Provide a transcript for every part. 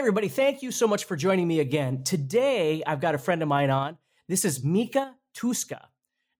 Everybody, thank you so much for joining me again. Today, I've got a friend of mine on. This is Mika Tyyskä.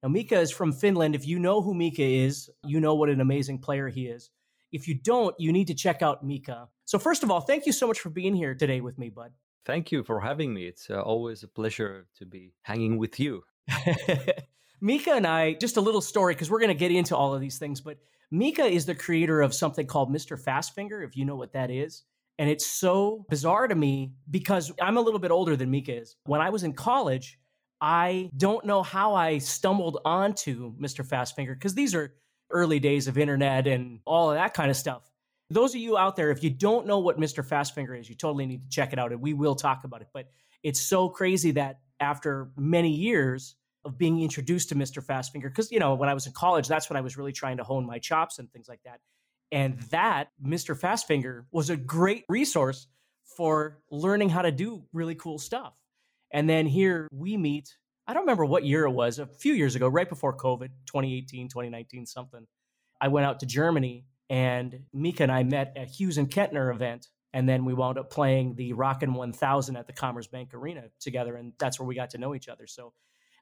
Now, Mika is from Finland. If you know who Mika is, you know what an amazing player he is. If you don't, you need to check out Mika. So, first of all, thank you so much for being here today with me, bud. Thank you for having me. It's uh, always a pleasure to be hanging with you. Mika and I, just a little story because we're going to get into all of these things, but Mika is the creator of something called Mr. Fastfinger, if you know what that is. And it's so bizarre to me because I'm a little bit older than Mika is. When I was in college, I don't know how I stumbled onto Mr. Fastfinger because these are early days of internet and all of that kind of stuff. Those of you out there, if you don't know what Mr. Fastfinger is, you totally need to check it out and we will talk about it. But it's so crazy that after many years of being introduced to Mr. Fastfinger, because, you know, when I was in college, that's when I was really trying to hone my chops and things like that. And that, Mr. Fastfinger, was a great resource for learning how to do really cool stuff. And then here we meet. I don't remember what year it was, a few years ago, right before COVID, 2018, 2019, something. I went out to Germany and Mika and I met at Hughes and Kettner event. And then we wound up playing the Rockin' 1000 at the Commerzbank Arena together. And that's where we got to know each other. So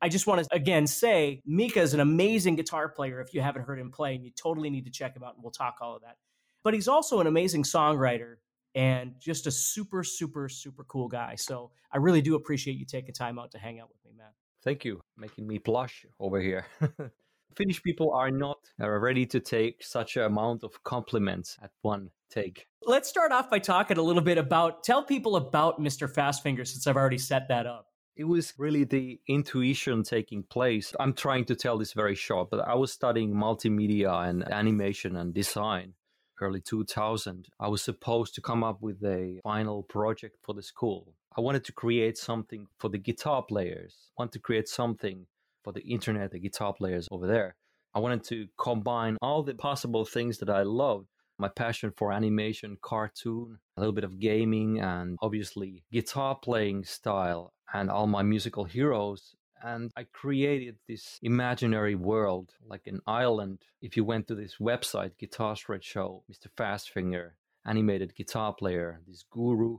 I just want to again say Mika is an amazing guitar player if you haven't heard him play, and you totally need to check him out, and we'll talk all of that. But he's also an amazing songwriter and just a super, super, super cool guy. So I really do appreciate you taking time out to hang out with me, man. Thank you, making me blush over here. Finnish people are not ready to take such an amount of compliments at one take. Let's start off by talking a little bit about, tell people about Mr. Fastfinger since I've already set that up. It was really the intuition taking place. I'm trying to tell this very short, but I was studying multimedia and animation and design early 2000 i was supposed to come up with a final project for the school. I wanted to create something for the guitar players. I wanted to create something for the internet the guitar players over there. I wanted to combine all the possible things that i loved my passion for animation cartoon a little bit of gaming and obviously guitar playing style and all my musical heroes and I created this imaginary world, like an island. If you went to this website, Guitar Shred Show, Mr. Fastfinger, animated guitar player, this guru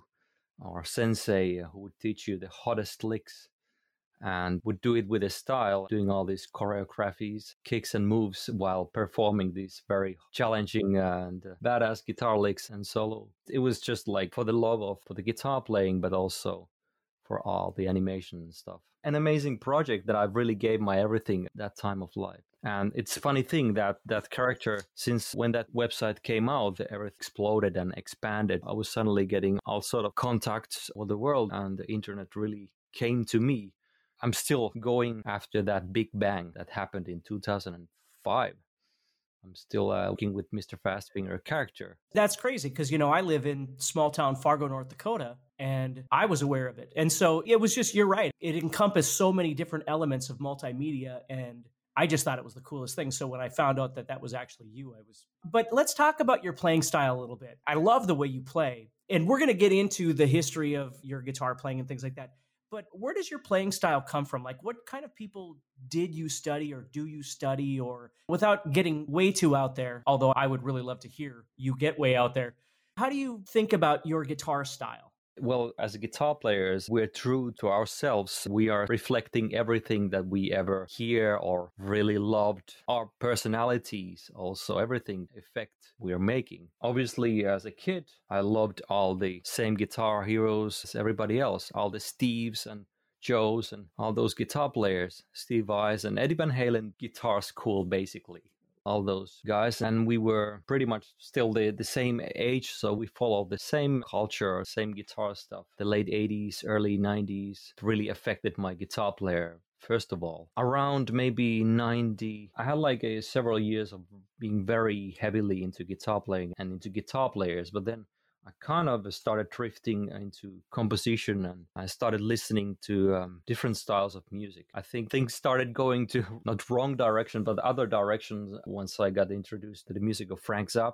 or sensei who would teach you the hottest licks and would do it with a style, doing all these choreographies, kicks and moves while performing these very challenging and badass guitar licks and solo. It was just like for the love of for the guitar playing, but also for all the animation and stuff. An amazing project that I really gave my everything at that time of life. And it's a funny thing that that character, since when that website came out, earth exploded and expanded. I was suddenly getting all sort of contacts of the world and the internet really came to me. I'm still going after that big bang that happened in 2005. I'm still uh, working with Mr. Fastfinger character. That's crazy because, you know, I live in small town Fargo, North Dakota, and I was aware of it. And so it was just, you're right. It encompassed so many different elements of multimedia. And I just thought it was the coolest thing. So when I found out that that was actually you, I was. But let's talk about your playing style a little bit. I love the way you play. And we're going to get into the history of your guitar playing and things like that. But where does your playing style come from? Like, what kind of people did you study or do you study? Or without getting way too out there, although I would really love to hear you get way out there, how do you think about your guitar style? Well, as guitar players, we're true to ourselves. We are reflecting everything that we ever hear or really loved. Our personalities, also, everything effect we are making. Obviously, as a kid, I loved all the same guitar heroes as everybody else, all the Steves and Joes and all those guitar players, Steve Vais and Eddie Van Halen guitar school, basically all those guys and we were pretty much still the, the same age so we followed the same culture same guitar stuff. The late 80s early 90s really affected my guitar player first of all. Around maybe 90 i had like a several years of being very heavily into guitar playing and into guitar players but then I kind of started drifting into composition and I started listening to um, different styles of music. I think things started going to not wrong direction, but other directions once I got introduced to the music of Frank Zappa.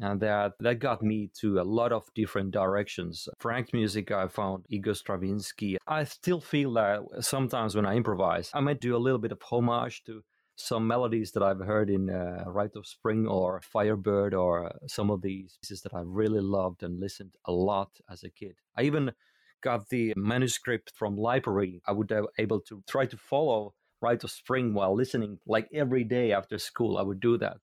And that, that got me to a lot of different directions. Frank's music, I found Igor Stravinsky. I still feel that sometimes when I improvise, I might do a little bit of homage to some melodies that I've heard in uh, Rite of Spring or Firebird or some of these pieces that I really loved and listened a lot as a kid. I even got the manuscript from library. I would be able to try to follow Rite of Spring while listening like every day after school. I would do that.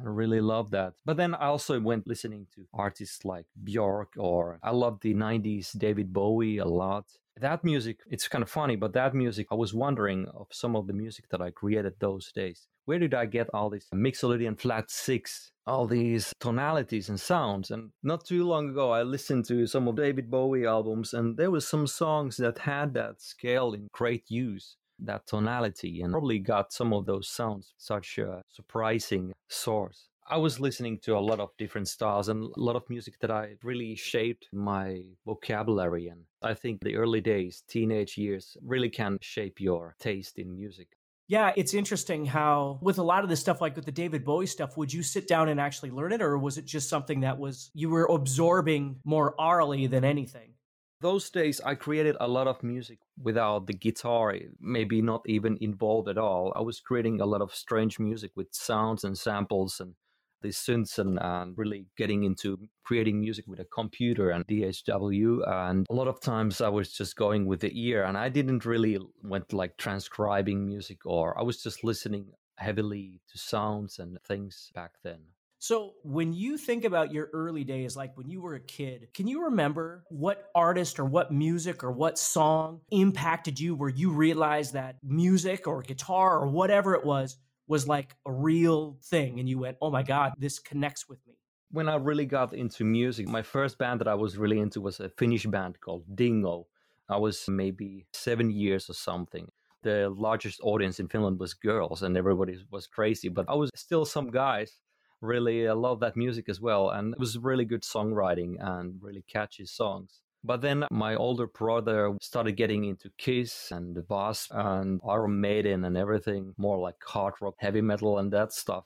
I really love that. But then I also went listening to artists like Björk or I love the 90s David Bowie a lot that music, it's kind of funny, but that music, I was wondering of some of the music that I created those days. Where did I get all these Mixolydian flat six, all these tonalities and sounds? And not too long ago, I listened to some of David Bowie albums, and there were some songs that had that scale in great use that tonality and probably got some of those sounds such a surprising source. I was listening to a lot of different styles and a lot of music that I really shaped my vocabulary. And I think the early days, teenage years, really can shape your taste in music. Yeah, it's interesting how with a lot of the stuff, like with the David Bowie stuff, would you sit down and actually learn it, or was it just something that was you were absorbing more orally than anything? Those days, I created a lot of music without the guitar, eh, maybe not even involved at all. I was creating a lot of strange music with sounds and samples and the synths and, really getting into creating music with a computer and DAW. And a lot of times I was just going with the ear and I didn't really went like transcribing music or I was just listening heavily to sounds and things back then. So, when you think about your early days, like when you were a kid, can you remember what artist or what music or what song impacted you where you realized that music or guitar or whatever it was was like a real thing and you went, oh my God, this connects with me? When I really got into music, my first band that I was really into was a Finnish band called Dingo. I was maybe seven years or something. The largest audience in Finland was girls and everybody was crazy, but I was still some guys really I love that music as well. And it was really good songwriting and really catchy songs. But then my older brother started getting into Kiss and the and Iron Maiden and everything, more like hard rock, heavy metal, and that stuff.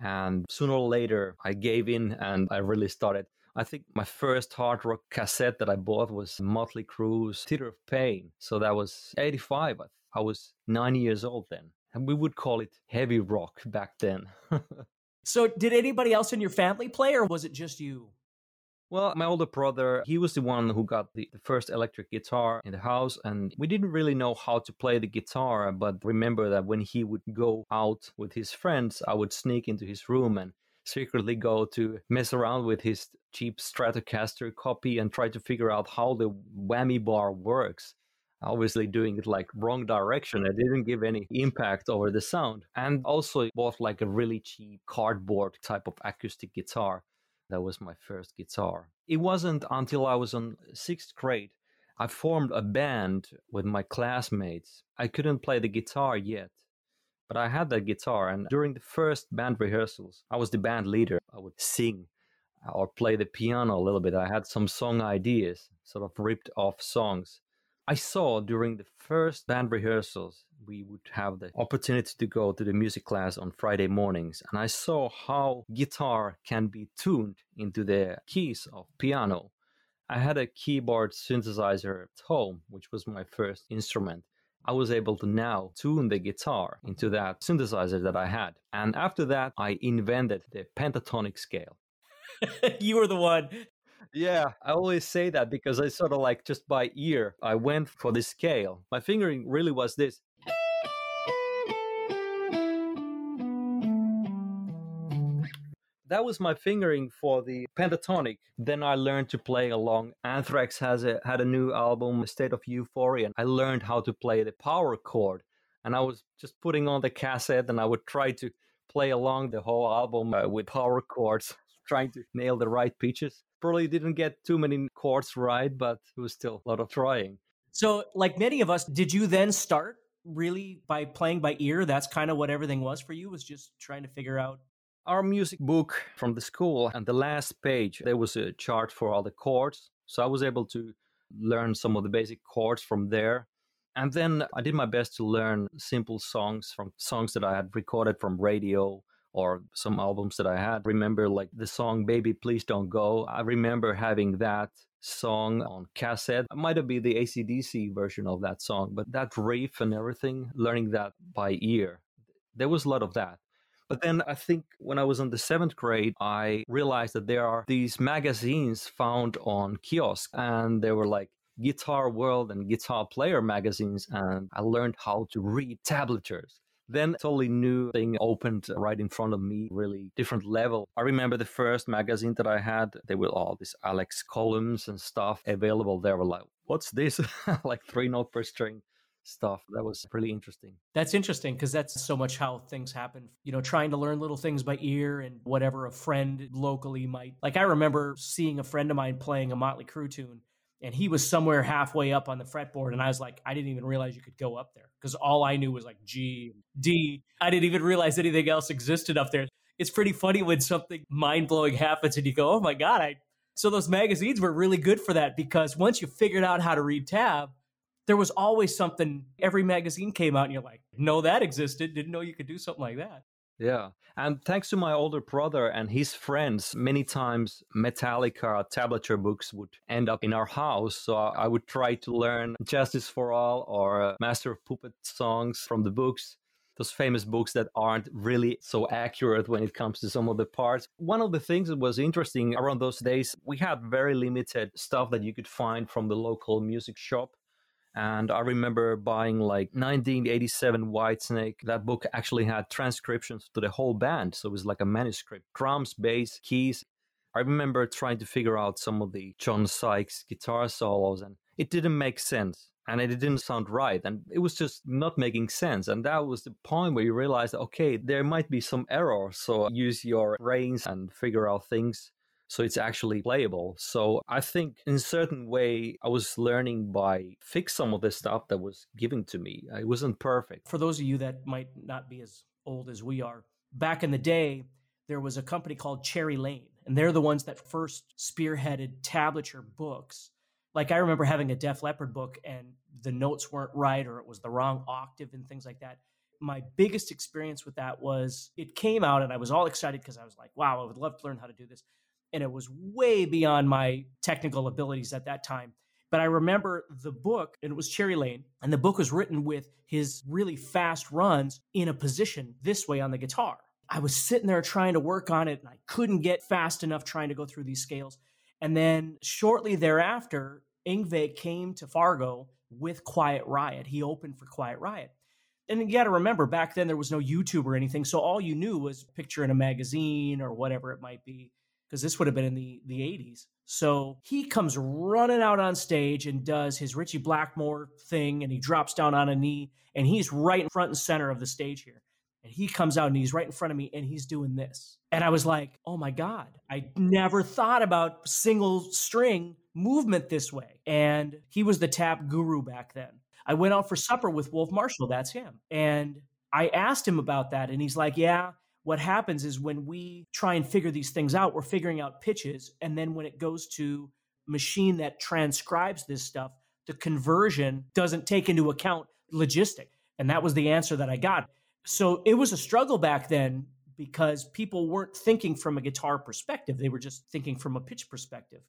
And sooner or later, I gave in and I really started. I think my first hard rock cassette that I bought was Motley Crue's Theater of Pain. So that was 85. I was nine years old then. And we would call it heavy rock back then. so, did anybody else in your family play, or was it just you? Well, my older brother, he was the one who got the, the, first electric guitar in the house, and we didn't really know how to play the guitar. But remember that when he would go out with his friends, I would sneak into his room and secretly go to mess around with his cheap Stratocaster copy and try to figure out how the whammy bar works. Obviously, doing it like wrong direction. It didn't give any impact over the sound. And also bought like a really cheap cardboard type of acoustic guitar that was my first guitar. It wasn't until I was in sixth grade I formed a band with my classmates. I couldn't play the guitar yet, but I had that guitar. And during the first band rehearsals, I was the band leader. I would sing or play the piano a little bit. I had some song ideas, sort of ripped off songs. I saw during the first band rehearsals, we would have the opportunity to go to the music class on Friday mornings, and I saw how guitar can be tuned into the keys of piano. I had a keyboard synthesizer at home, which was my first instrument. I was able to now tune the guitar into that synthesizer that I had. And after that, I invented the pentatonic scale. you were the one yeah, I always say that because I sort of like just by ear, I went for the scale. My fingering really was this. That was my fingering for the pentatonic. Then I learned to play along. Anthrax has a, had a new album, State of Euphoria. I learned how to play the power chord. And I was just putting on the cassette and I would try to play along the whole album uh, with power chords, trying to nail the right pitches probably didn't get too many chords right, but it was still a lot of trying. So, like many of us, did you then start really by playing by ear? That's kind of what everything was for you, was just trying to figure out our music book from the school, and the last page, there was a chart for all the chords. So I was able to learn some of the basic chords from there. And then I did my best to learn simple songs from songs that I had recorded from radio or some albums that I had. Remember, like the song Baby Please Don't Go. I remember having that song on cassette. It might have been the ACDC version of that song, but that riff and everything, learning that by ear, there was a lot of that. But then I think when I was in the seventh grade, I realized that there are these magazines found on kiosk, and they were like Guitar World and Guitar Player magazines, and I learned how to read tablatures. Then totally new thing opened right in front of me, really different level. I remember the first magazine that I had, they were all these Alex columns and stuff available there. Were like, what's this? like three note per string stuff. That was really interesting. That's interesting because that's so much how things happen. You know, trying to learn little things by ear and whatever a friend locally might. Like I remember seeing a friend of mine playing a Motley Crue tune and he was somewhere halfway up on the fretboard and I was like I didn't even realize you could go up there because all I knew was like G, D. I didn't even realize anything else existed up there. It's pretty funny when something mind-blowing happens and you go, "Oh my god, I so those magazines were really good for that because once you figured out how to read tab, there was always something. Every magazine came out, and you're like, "No, that existed. Didn't know you could do something like that." Yeah. And thanks to my older brother and his friends, many times Metallica tablature books would end up in our house. So I would try to learn Justice for All or uh, Master of Puppet songs from the books. Those famous books that aren't really so accurate when it comes to some of the parts. One of the things that was interesting around those days, we had very limited stuff that you could find from the local music shop. And I remember buying like 1987 Whitesnake. That book actually had transcriptions to the whole band. So it was like a manuscript drums, bass, keys. I remember trying to figure out some of the John Sykes guitar solos, and it didn't make sense. And it didn't sound right. And it was just not making sense. And that was the point where you realized, okay, there might be some error. So use your brains and figure out things so it's actually playable. So I think in a certain way, I was learning by fix some of the stuff that was given to me. It wasn't perfect. For those of you that might not be as old as we are, back in the day, there was a company called Cherry Lane, and they're the ones that first spearheaded tablature books. Like I remember having a Def Leppard book and the notes weren't right or it was the wrong octave and things like that my biggest experience with that was it came out and I was all excited because I was like, wow, I would love to learn how to do this and it was way beyond my technical abilities at that time. But I remember the book, and it was Cherry Lane, and the book was written with his really fast runs in a position this way on the guitar. I was sitting there trying to work on it, and I couldn't get fast enough trying to go through these scales. And then shortly thereafter, Yngwie came to Fargo with Quiet Riot. He opened for Quiet Riot. And you got to remember, back then there was no YouTube or anything. So all you knew was picture in a magazine or whatever it might be because this would have been in the, the 80s. So he comes running out on stage and does his Ritchie Blackmore thing, and he drops down on a knee, and he's right in front and center of the stage here. And he comes out and he's right in front of me, and he's doing this. And I was like, oh my God, I never thought about single string movement this way. And he was the tab guru back then. I went out for supper with Wolf Marshall, that's him. And I asked him about that, and he's like, yeah, what happens is when we try and figure these things out, we're figuring out pitches. And then when it goes to machine that transcribes this stuff, the conversion doesn't take into account logistic. And that was the answer that I got. So it was a struggle back then because people weren't thinking from a guitar perspective. They were just thinking from a pitch perspective.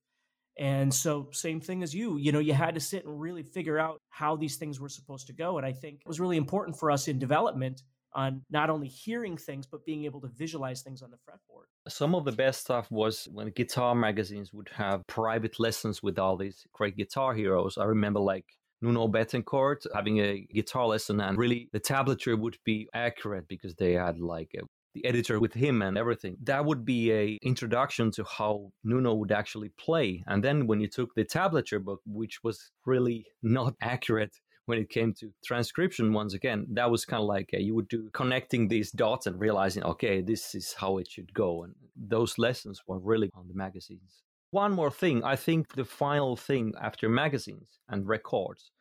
And so, same thing as you, you know, you had to sit and really figure out how these things were supposed to go. And I think it was really important for us in development on not only hearing things but being able to visualize things on the fretboard. Some of the best stuff was when guitar magazines would have private lessons with all these great guitar heroes. I remember like Nuno Bettencourt having a guitar lesson and really the tablature would be accurate because they had like a, the editor with him and everything. That would be a introduction to how Nuno would actually play. And then when you took the tablature book, which was really not accurate, when it came to transcription, once again, that was kind of like uh, you would do connecting these dots and realizing, okay, this is how it should go. And those lessons were really on the magazines. One more thing, I think the final thing after magazines and records,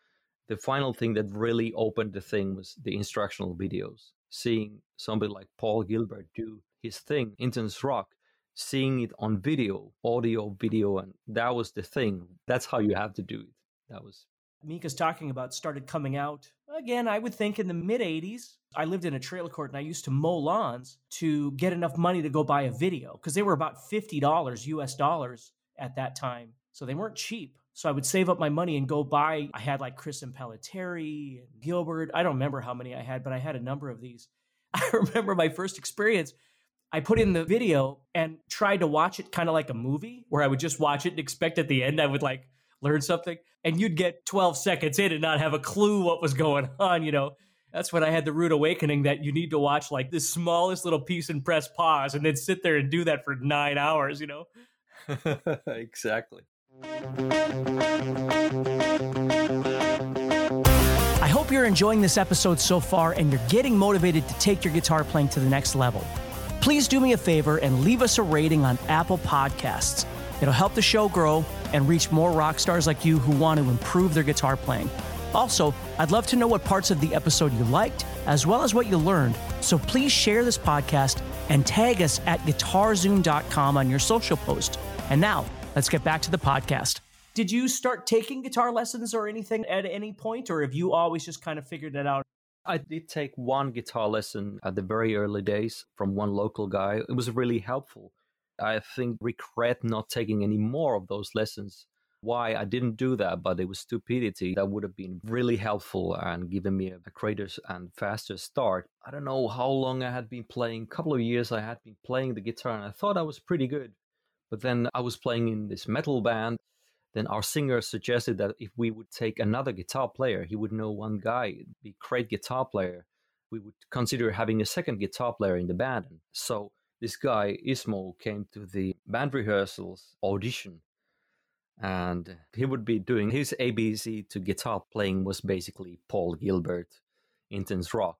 the final thing that really opened the thing was the instructional videos. Seeing somebody like Paul Gilbert do his thing, Intense Rock, seeing it on video, audio, video, and that was the thing. That's how you have to do it. That was. Mika's talking about started coming out again, I would think in the mid 80s. I lived in a trailer court and I used to mow lawns to get enough money to go buy a video because they were about $50 US dollars at that time. So they weren't cheap. So I would save up my money and go buy. I had like Chris and Impellitteri and Gilbert. I don't remember how many I had, but I had a number of these. I remember my first experience. I put in the video and tried to watch it kind of like a movie where I would just watch it and expect at the end I would like learn something. And you'd get 12 seconds in and not have a clue what was going on, you know. That's when I had the rude awakening that you need to watch like the smallest little piece and press pause and then sit there and do that for nine hours, you know? exactly. I hope you're enjoying this episode so far and you're getting motivated to take your guitar playing to the next level. Please do me a favor and leave us a rating on Apple Podcasts. It'll help the show grow and reach more rock stars like you who want to improve their guitar playing. Also, I'd love to know what parts of the episode you liked, as well as what you learned. So please share this podcast and tag us at guitarzoom.com on your social post. And now, let's get back to the podcast. Did you start taking guitar lessons or anything at any point, or have you always just kind of figured it out? I did take one guitar lesson at the very early days from one local guy. It was really helpful. I think regret not taking any more of those lessons. Why I didn't do that, but it was stupidity that would have been really helpful and given me a greater and faster start. I don't know how long I had been playing, a couple of years I had been playing the guitar and I thought I was pretty good. But then I was playing in this metal band. Then our singer suggested that if we would take another guitar player, he would know one guy, be great guitar player. We would consider having a second guitar player in the band. So this guy Ismo came to the band rehearsals audition and he would be doing his ABC to guitar playing was basically Paul Gilbert, Intense Rock.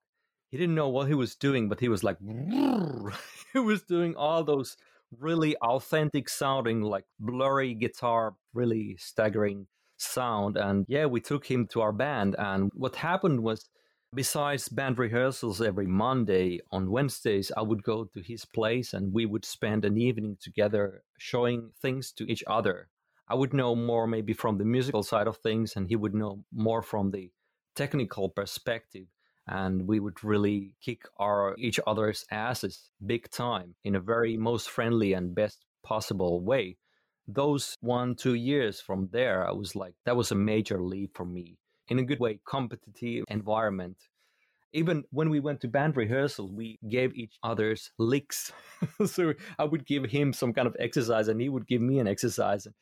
He didn't know what he was doing, but he was like, he was doing all those really authentic sounding, like blurry guitar, really staggering sound. And yeah, we took him to our band. And what happened was Besides band rehearsals every Monday, on Wednesdays, I would go to his place and we would spend an evening together showing things to each other. I would know more maybe from the musical side of things, and he would know more from the technical perspective. And we would really kick our each other's asses big time in a very most friendly and best possible way. Those one, two years from there, I was like, that was a major leap for me in a good way, competitive environment. Even when we went to band rehearsal, we gave each other's licks. so I would give him some kind of exercise and he would give me an exercise and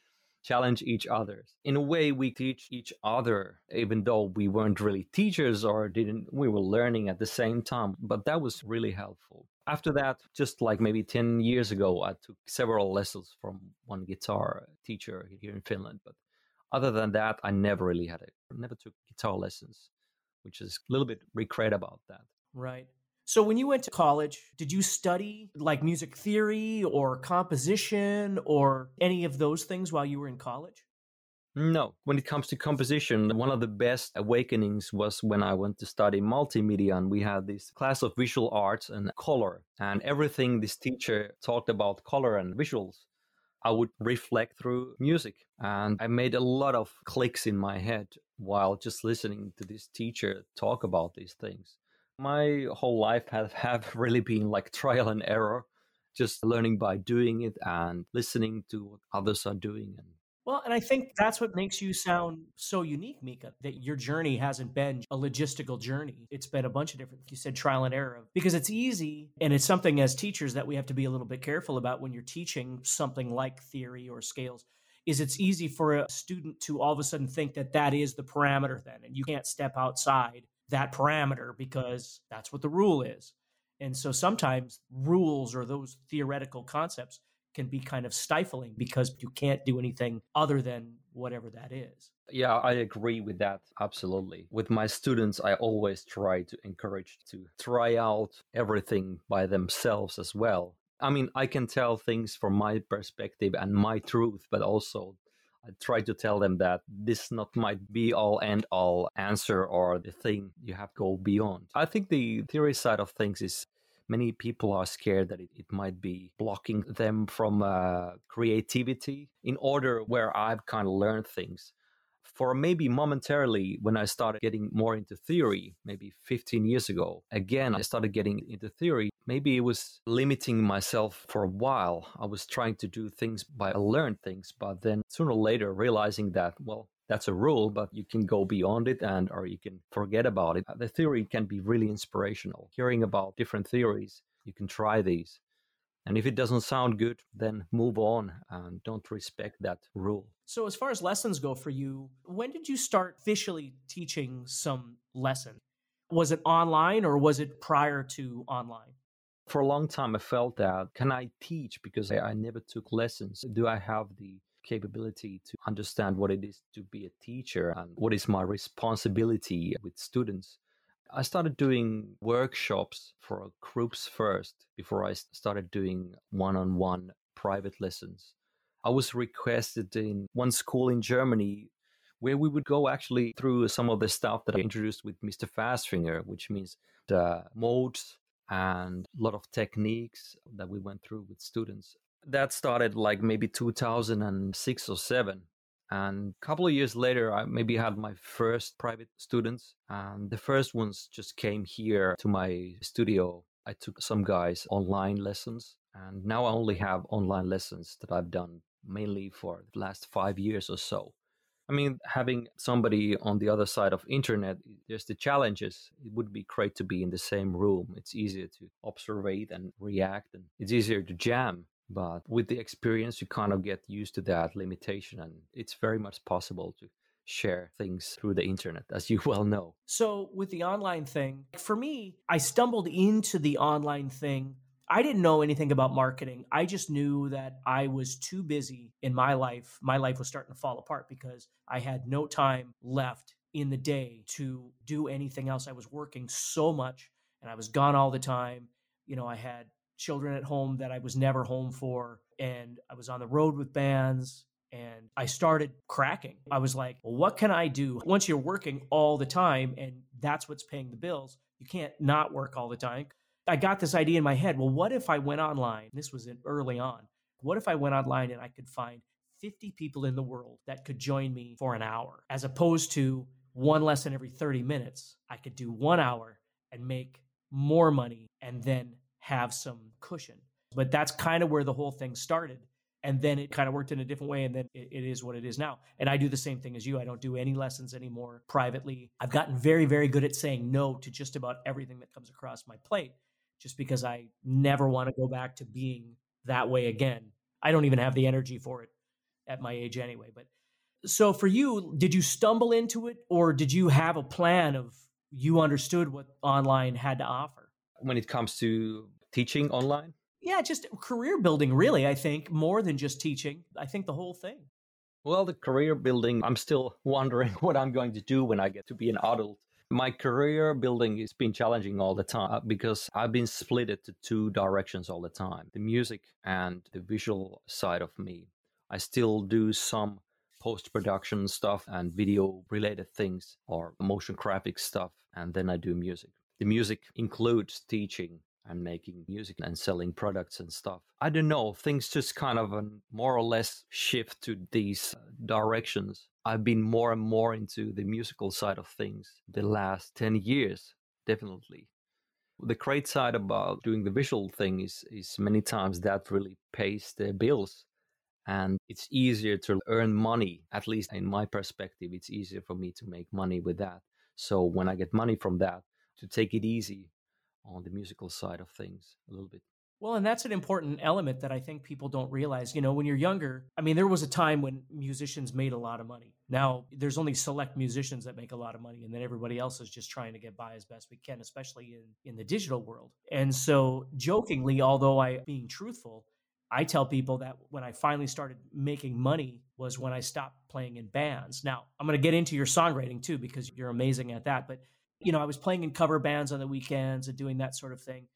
challenge each other. In a way, we teach each other, even though we weren't really teachers or didn't, we were learning at the same time. But that was really helpful. After that, just like maybe 10 years ago, I took several lessons from one guitar teacher here in Finland. But other than that, I never really had it. Never took guitar lessons, which is a little bit regret about that. Right. So when you went to college, did you study like music theory or composition or any of those things while you were in college? No. When it comes to composition, one of the best awakenings was when I went to study multimedia and we had this class of visual arts and color. And everything this teacher talked about color and visuals I would reflect through music. And I made a lot of clicks in my head while just listening to this teacher talk about these things. My whole life has have really been like trial and error, just learning by doing it and listening to what others are doing and well, and I think that's what makes you sound so unique, Mika, that your journey hasn't been a logistical journey. It's been a bunch of different, you said trial and error, because it's easy. And it's something as teachers that we have to be a little bit careful about when you're teaching something like theory or scales is it's easy for a student to all of a sudden think that that is the parameter then and you can't step outside that parameter because that's what the rule is and so sometimes rules or those theoretical concepts can be kind of stifling because you can't do anything other than whatever that is. Yeah, I agree with that absolutely. With my students, I always try to encourage to try out everything by themselves as well. I mean, I can tell things from my perspective and my truth, but also I try to tell them that this not might be all and all answer or the thing you have to go beyond. I think the theory side of things is Many people are scared that it, it might be blocking them from uh, creativity in order where I've kind of learned things. For maybe momentarily, when I started getting more into theory, maybe 15 years ago, again, I started getting into theory. Maybe it was limiting myself for a while. I was trying to do things by learn things, but then sooner or later realizing that, well, that's a rule, but you can go beyond it and or you can forget about it. Uh, the theory can be really inspirational. Hearing about different theories, you can try these. And if it doesn't sound good, then move on and don't respect that rule. So, as far as lessons go for you, when did you start officially teaching some lesson? Was it online or was it prior to online? For a long time, I felt that can I teach because I, I never took lessons? Do I have the capability to understand what it is to be a teacher and what is my responsibility with students. I started doing workshops for groups first before I started doing one on one private lessons. I was requested in one school in Germany where we would go actually through some of the stuff that I introduced with Mr. Fastfinger, which means the modes and a lot of techniques that we went through with students that started like maybe 2006 or 7 and a couple of years later i maybe had my first private students and the first ones just came here to my studio. I took some guys online lessons and now i only have online lessons that i've done mainly for the last five years or so. I mean having somebody on the other side of internet there's the challenges. It would be great to be in the same room. It's easier to observe and react and it's easier to jam but with the experience, you kind of get used to that limitation, and it's very much possible to share things through the internet, as you well know. So, with the online thing, for me, I stumbled into the online thing. I didn't know anything about marketing. I just knew that I was too busy in my life. My life was starting to fall apart because I had no time left in the day to do anything else. I was working so much and I was gone all the time. You know, I had children at home that I was never home for. And I was on the road with bands and I started cracking. I was like, well, what can I do? Once you're working all the time and that's what's paying the bills, you can't not work all the time. I got this idea in my head. Well, what if I went online? This was early on. What if I went online and I could find 50 people in the world that could join me for an hour, as opposed to one lesson every 30 minutes? I could do one hour and make more money and then have some cushion. But that's kind of where the whole thing started. And then it kind of worked in a different way. And then it, it is what it is now. And I do the same thing as you. I don't do any lessons anymore privately. I've gotten very, very good at saying no to just about everything that comes across my plate, just because I never want to go back to being that way again. I don't even have the energy for it at my age anyway. But so for you, did you stumble into it or did you have a plan of you understood what online had to offer? When it comes to teaching online? Yeah, just career building, really, I think, more than just teaching. I think the whole thing. Well, the career building, I'm still wondering what I'm going to do when I get to be an adult. My career building has been challenging all the time uh, because I've been split into two directions all the time the music and the visual side of me. I still do some post production stuff and video related things or motion graphic stuff, and then I do music. The music includes teaching and making music and selling products and stuff. I don't know, things just kind of um, more or less shift to these uh, directions. I've been more and more into the musical side of things the last 10 years, definitely. The great side about doing the visual thing is, is many times that really pays the bills and it's easier to earn money. At least in my perspective, it's easier for me to make money with that. So when I get money from that, to take it easy on the musical side of things a little bit. Well, and that's an important element that I think people don't realize. You know, when you're younger, I mean, there was a time when musicians made a lot of money. Now, there's only select musicians that make a lot of money, and then everybody else is just trying to get by as best we can, especially in, in the digital world. And so, jokingly, although I being truthful, I tell people that when I finally started making money was when I stopped playing in bands. Now, I'm going to get into your songwriting too, because you're amazing at that. But you know, I was playing in cover bands on the weekends and doing that sort of thing.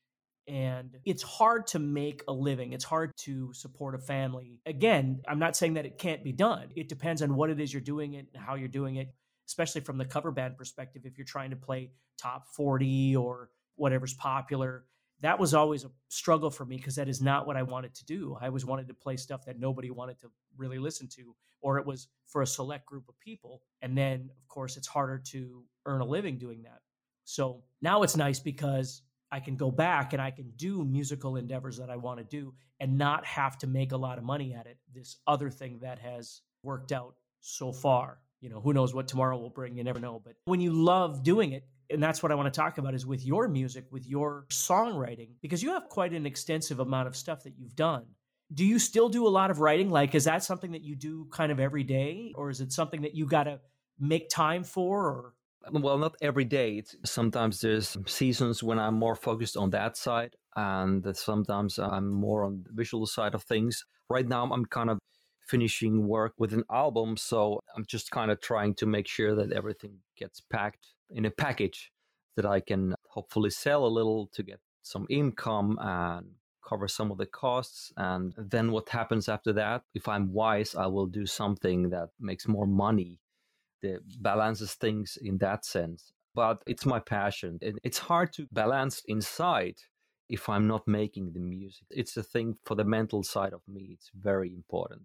And it's hard to make a living. It's hard to support a family. Again, I'm not saying that it can't be done. It depends on what it is you're doing it and how you're doing it, especially from the cover band perspective. If you're trying to play top 40 or whatever's popular, that was always a struggle for me because that is not what I wanted to do. I always wanted to play stuff that nobody wanted to really listen to, or it was for a select group of people. And then, of course, it's harder to earn a living doing that. So now it's nice because I can go back and I can do musical endeavors that I want to do and not have to make a lot of money at it. This other thing that has worked out so far. You know, who knows what tomorrow will bring? You never know. But when you love doing it, and that's what I want to talk about is with your music, with your songwriting, because you have quite an extensive amount of stuff that you've done. Do you still do a lot of writing? Like, is that something that you do kind of every day, or is it something that you got to make time for? Or well, not every day. It's, sometimes there's seasons when I'm more focused on that side, and sometimes I'm more on the visual side of things. Right now, I'm kind of finishing work with an album, so I'm just kind of trying to make sure that everything gets packed in a package that I can hopefully sell a little to get some income and cover some of the costs. And then what happens after that? If I'm wise, I will do something that makes more money, that balances things in that sense. But it's my passion. And it's hard to balance inside if I'm not making the music. It's a thing for the mental side of me. It's very important.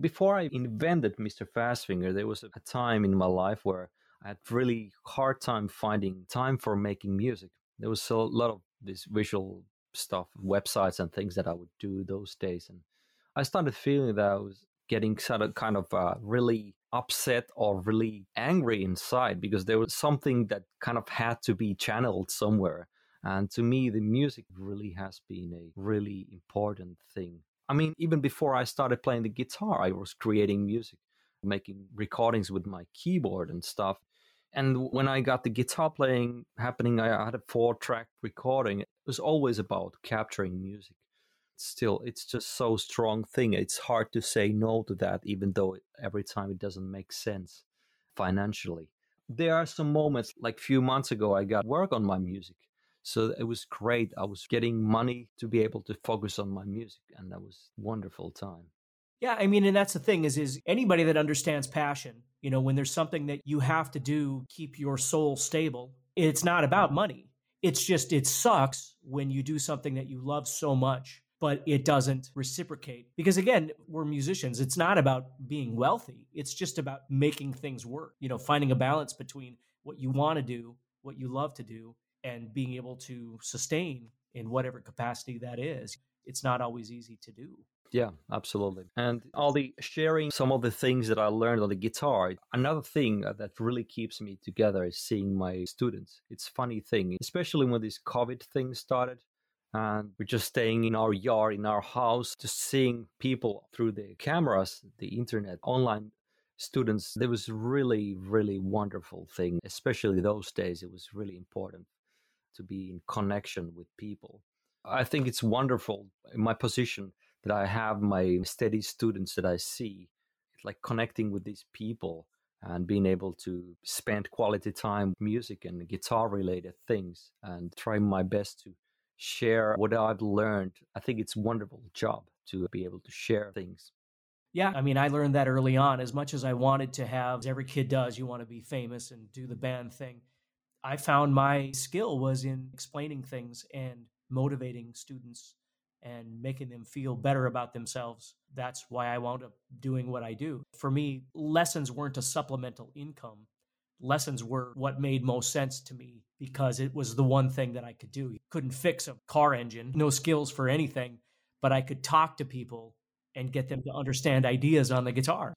Before I invented Mr. Fastfinger, there was a time in my life where I had really hard time finding time for making music. There was a lot of this visual stuff, websites and things that I would do those days, and I started feeling that I was getting sort of kind of uh, really upset or really angry inside because there was something that kind of had to be channeled somewhere. And to me, the music really has been a really important thing. I mean, even before I started playing the guitar, I was creating music, making recordings with my keyboard and stuff. And when I got the guitar playing happening, I had a four track recording. It was always about capturing music. Still, it's just so strong thing. It's hard to say no to that, even though every time it doesn't make sense financially. There are some moments, like few months ago, I got work on my music. So it was great. I was getting money to be able to focus on my music, and that was wonderful time. Yeah, I mean, and that's the thing is, is anybody that understands passion, you know, when there's something that you have to do, keep your soul stable. It's not about mm-hmm. money. It's just it sucks when you do something that you love so much, but it doesn't reciprocate. Because again, we're musicians. It's not about being wealthy. It's just about making things work. You know, finding a balance between what you want to do, what you love to do, and being able to sustain in whatever capacity that is. It's not always easy to do. Yeah, absolutely. And Aldi, sharing some of the things that I learned on the guitar, another thing uh, that really keeps me together is seeing my students. It's funny thing, especially when this COVID thing started and we're just staying in our yard, in our house, just seeing people through the cameras, the internet, online students. It was really, really wonderful thing, especially those days. It was really important to be in connection with people. I think it's wonderful in my position that I have my steady students that I see, like connecting with these people and being able to spend quality time music and guitar related things and try my best to share what I've learned. I think it's a wonderful job to be able to share things. Yeah, I mean, I learned that early on. As much as I wanted to have, every kid does, you want to be famous and do the band thing. I found my skill was in explaining things and motivating students and making them feel better about themselves. That's why I wound up doing what I do. For me, lessons weren't a supplemental income. Lessons were what made most sense to me because it was the one thing that I could do. Couldn't fix a car engine, no skills for anything, but I could talk to people and get them to understand ideas on the guitar.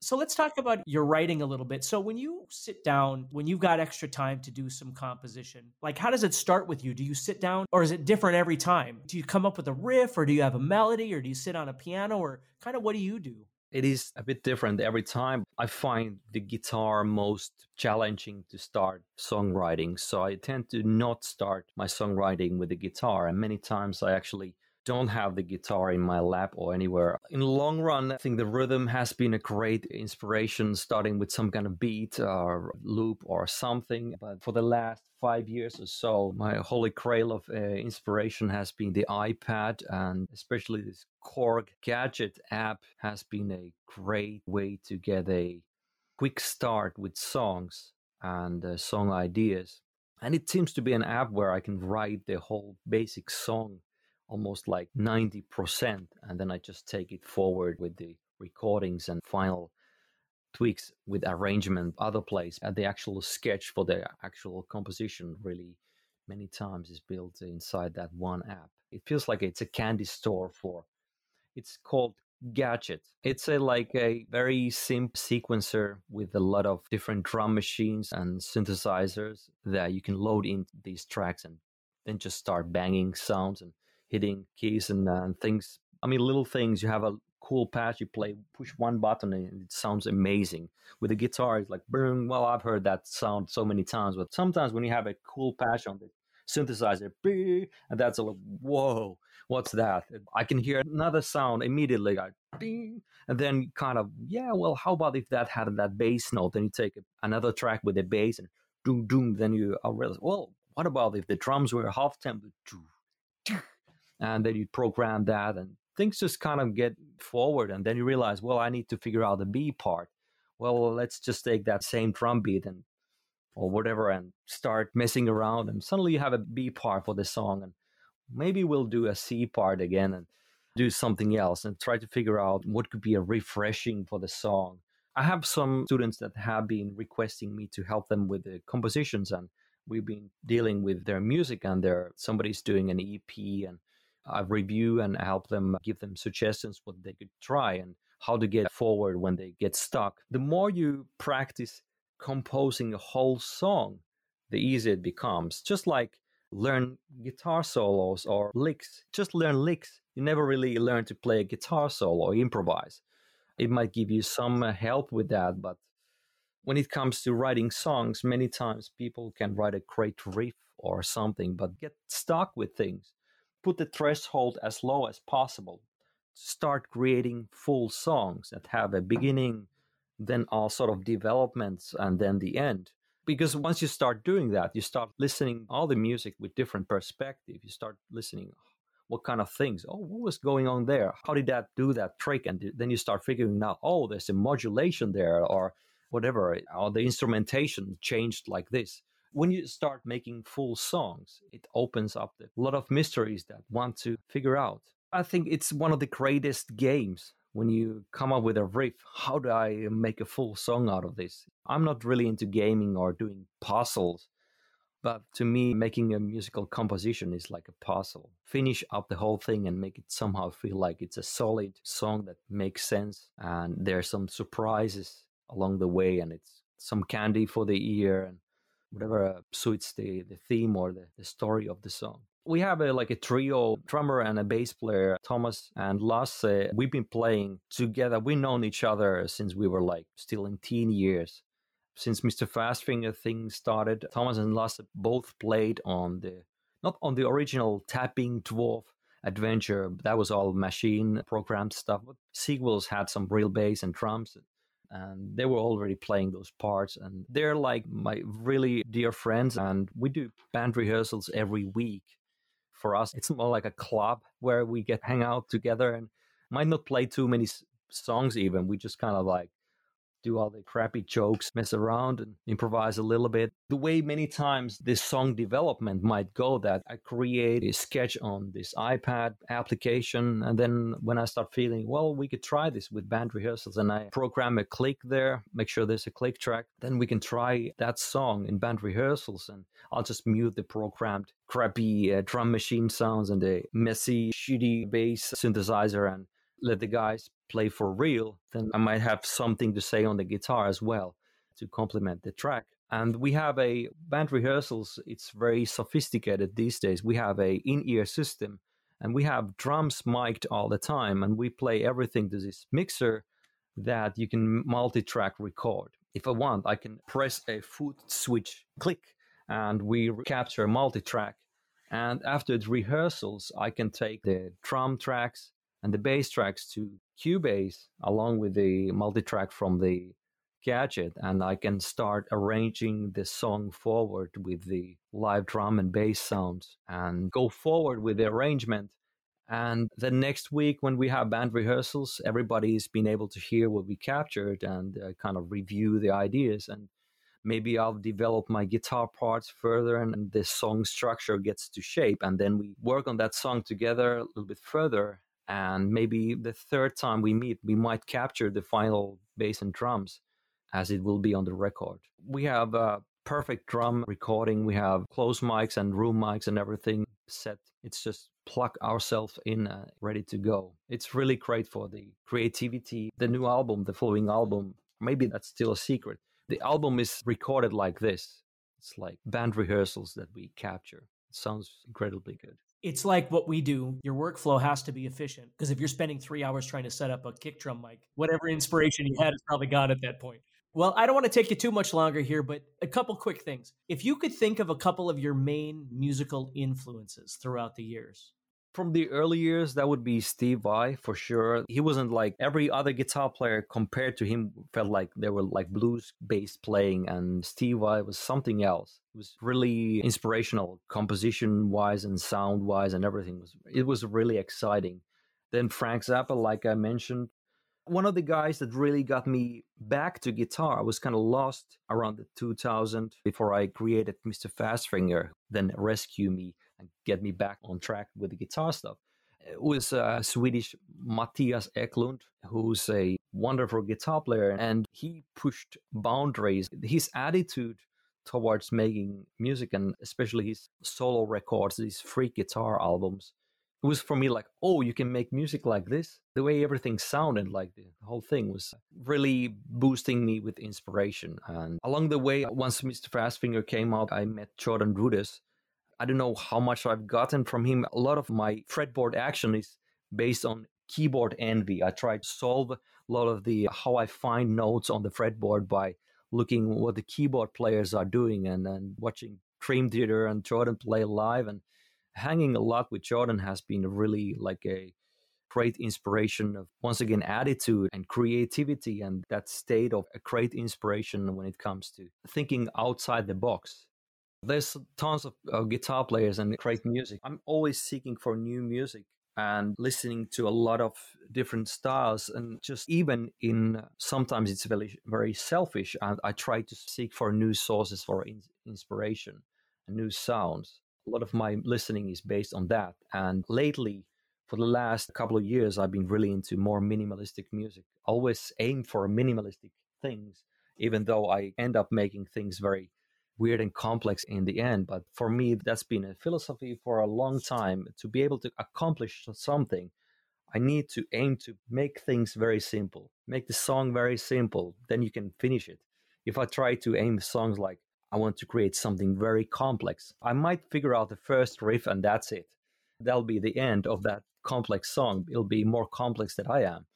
So let's talk about your writing a little bit. So when you sit down, when you've got extra time to do some composition, like how does it start with you? Do you sit down or is it different every time? Do you come up with a riff or do you have a melody or do you sit on a piano or kind of what do you do? It is a bit different every time. I find the guitar most challenging to start songwriting. So I tend to not start my songwriting with the guitar. And many times I actually don't have the guitar in my lap or anywhere. In the long run, I think the rhythm has been a great inspiration, starting with some kind of beat or loop or something. But for the last five years or so, my holy grail of uh, inspiration has been the iPad, and especially this Korg Gadget app has been a great way to get a quick start with songs and uh, song ideas. And it seems to be an app where I can write the whole basic song almost like 90%. And then I just take it forward with the recordings and final tweaks with arrangement, other place. And the actual sketch for the actual composition really many times is built inside that one app. It feels like it's a candy store for it's called Gadget. It's a like a very simple sequencer with a lot of different drum machines and synthesizers that you can load in these tracks and then just start banging sounds and hitting keys and, uh, and things. I mean, little things. You have a cool patch. You play, push one button, and it sounds amazing. With the guitar, it's like, boom. Well, I've heard that sound so many times, but sometimes when you have a cool patch on the synthesizer, and that's a like, whoa, what's that? I can hear another sound immediately, and then kind of, yeah, well, how about if that had that bass note? Then you take another track with a bass and doom, doom, then you realize, well, what about if the drums were half tempo? And then you program that, and things just kind of get forward. And then you realize, well, I need to figure out the B part. Well, let's just take that same drum beat and or whatever and start messing around and suddenly you have a B part for the song and maybe we'll do a C part again and do something else and try to figure out what could be a refreshing for the song. I have some students that have been requesting me to help them with the compositions and we've been dealing with their music and their somebody's doing an EP and I review and help them give them suggestions what they could try and how to get forward when they get stuck. The more you practice composing a whole song, the easier it becomes. Just like learn guitar solos or licks. Just learn licks. You never really learn to play a guitar solo or improvise. It might give you some uh, help with that, but when it comes to writing songs, many times people can write a great riff or something, but get stuck with things. Put the threshold as low as possible. Start creating full songs that have a beginning, then all sort of developments, and then the end. Because once you start doing that you start listening all the music with different perspective. You start listening oh, what kind of things? Oh what was going on there? How did that do that trick? And then you start figuring out oh there's a modulation there or whatever or the instrumentation changed like this when you start making full songs it opens up a lot of mysteries that want to figure out i think it's one of the greatest games when you come up with a riff, how do I make a full song out of this? I'm not really into gaming or doing puzzles, but to me, making a musical composition is like a puzzle. Finish up the whole thing and make it somehow feel like it's a solid song that makes sense. And there are some surprises along the way, and it's some candy for the ear and whatever suits the, the theme or the, the story of the song. We have a, like a trio drummer and a bass player thomas and lasse. We've been playing together. We've known each other since we were like still in teen years. Since mr fastfinger thing started thomas and lasse both played on the not on the original tapping dwarf adventure that was all machine programmed stuff but sequels had some real bass and drums and they were already playing those parts and they're like my really dear friends and we do band rehearsals every week for us, it's more like a club where we get hang out together and might not play too many songs even. We just kind of like do all the crappy jokes, mess around and improvise a little bit. The way many times this song development might go that I create a sketch on this iPad application. And then when I start feeling, well, we could try this with band rehearsals and I program a click there, make sure there's a click track, then we can try that song in band rehearsals. And I'll just mute the programmed crappy uh, drum machine sounds and the messy, shitty bass synthesizer and let the guys play for real, then I might have something to say on the guitar as well to complement the track. And we have a band rehearsals, it's very sophisticated these days. We have a in-ear system and we have drums mic'd all the time and we play everything to this mixer that you can multi-track record. If I want, I can press a foot switch click and we capture a multi-track. And after the rehearsals, I can take the drum tracks and the bass tracks to Cubase along with the multi-track from the gadget and I can start arranging the song forward with the live drum and bass sounds and go forward with the arrangement. And the next week, when we have band rehearsals, everybody's been able to hear what we captured and uh, kind of review the ideas. And maybe I'll develop my guitar parts further and the song structure gets to shape. And then we work on that song together a little bit further. And maybe the third time we meet, we might capture the final bass and drums as it will be on the record. We have a perfect drum recording. We have close mics and room mics and everything set. It's just plug ourselves in uh, ready to go. It's really great for the creativity. The new album, the following album, maybe that's still a secret the album is recorded like this. It's like band rehearsals that we capture. It sounds incredibly good. It's like what we do. Your workflow has to be efficient because if you're spending three hours trying to set up a kick drum mic, whatever inspiration you had is probably gone at that point. Well, I don't want to take you too much longer here, but a couple quick things. If you could think of a couple of your main musical influences throughout the years, from the early years, that would be Steve Vai for sure. He wasn't like every other guitar player compared to him felt like they were like blues based playing, and Steve Vai was something else. It was really inspirational, composition wise and sound wise, and everything was. It was really exciting. Then Frank Zappa, like I mentioned, one of the guys that really got me back to guitar. I was kind of lost around the 2000 before I created Mr. Fastfinger, then Rescue Me and get me back on track with the guitar stuff. It was uh, Swedish Mattias Eklundh, who's a wonderful guitar player, and he pushed boundaries. His attitude towards making music and especially his solo records, these Freak Guitar albums, it was for me like, oh, you can make music like this. The way everything sounded, like the whole thing was really boosting me with inspiration. And along the way, once Mr. Fastfinger came out, I met Jordan Rudess, I don't know how much I've gotten from him. A lot of my fretboard action is based on keyboard envy. I try to solve a lot of the how I find notes on the fretboard by looking what the keyboard players are doing and then watching Dream Theater and Jordan play live and hanging a lot with Jordan has been really like a great inspiration of once again attitude and creativity and that state of a great inspiration when it comes to thinking outside the box there's tons of uh, guitar players and great music. I'm always seeking for new music and listening to a lot of different styles and just even in sometimes it's very very selfish and I try to seek for new sources for in- inspiration and new sounds. A lot of my listening is based on that and lately for the last couple of years I've been really into more minimalistic music. Always aim for minimalistic things even though I end up making things very weird and complex in the end. But for me, that's been a philosophy for a long time. To be able to accomplish something, I need to aim to make things very simple, make the song very simple, then you can finish it. If I try to aim songs like I want to create something very complex, I might figure out the first riff and that's it. That'll be the end of that complex song. It'll be more complex than I am.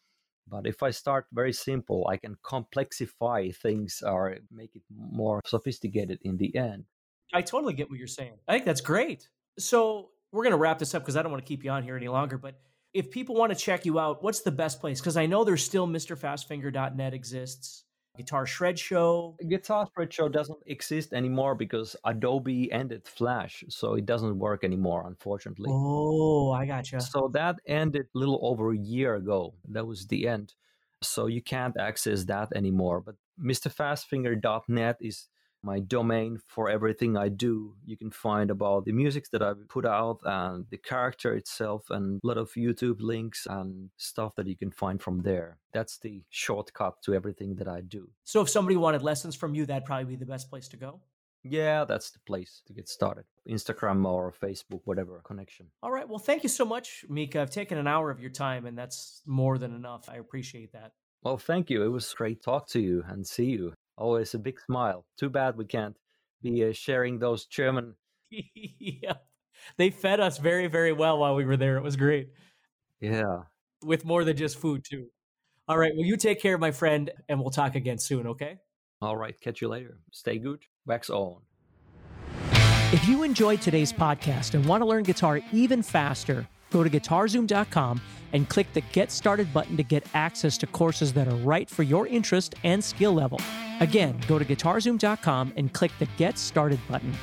But if I start very simple, I can complexify things or make it more sophisticated in the end. I totally get what you're saying. I think that's great. So we're going to wrap this up because I don't want to keep you on here any longer. But if people want to check you out, what's the best place? Because I know there's still MrFastfinger.net exists. Guitar Shred Show. Guitar Shred Show doesn't exist anymore because Adobe ended Flash, so it doesn't work anymore, unfortunately. Oh, I gotcha. So that ended a little over a year ago. That was the end. So you can't access that anymore. But MrFastfinger.net is my domain for everything I do. You can find about the music that I've put out and the character itself and a lot of YouTube links and stuff that you can find from there. That's the shortcut to everything that I do. So if somebody wanted lessons from you, that'd probably be the best place to go. Yeah, that's the place to get started. Instagram or Facebook, whatever connection. All right. Well, thank you so much, Mika. I've taken an hour of your time, and that's more than enough. I appreciate that. Well, thank you. It was great talk to you and see you. Always a big smile. Too bad we can't be uh, sharing those German. yeah, they fed us very, very well while we were there. It was great. Yeah, with more than just food too. All right. Well, you take care, my friend, and we'll talk again soon. Okay. All right. Catch you later. Stay good. Wax on. If you enjoyed today's podcast and want to learn guitar even faster, go to guitarzoom.com and click the Get Started button to get access to courses that are right for your interest and skill level. Again, go to guitarzoom.com and click the Get Started button.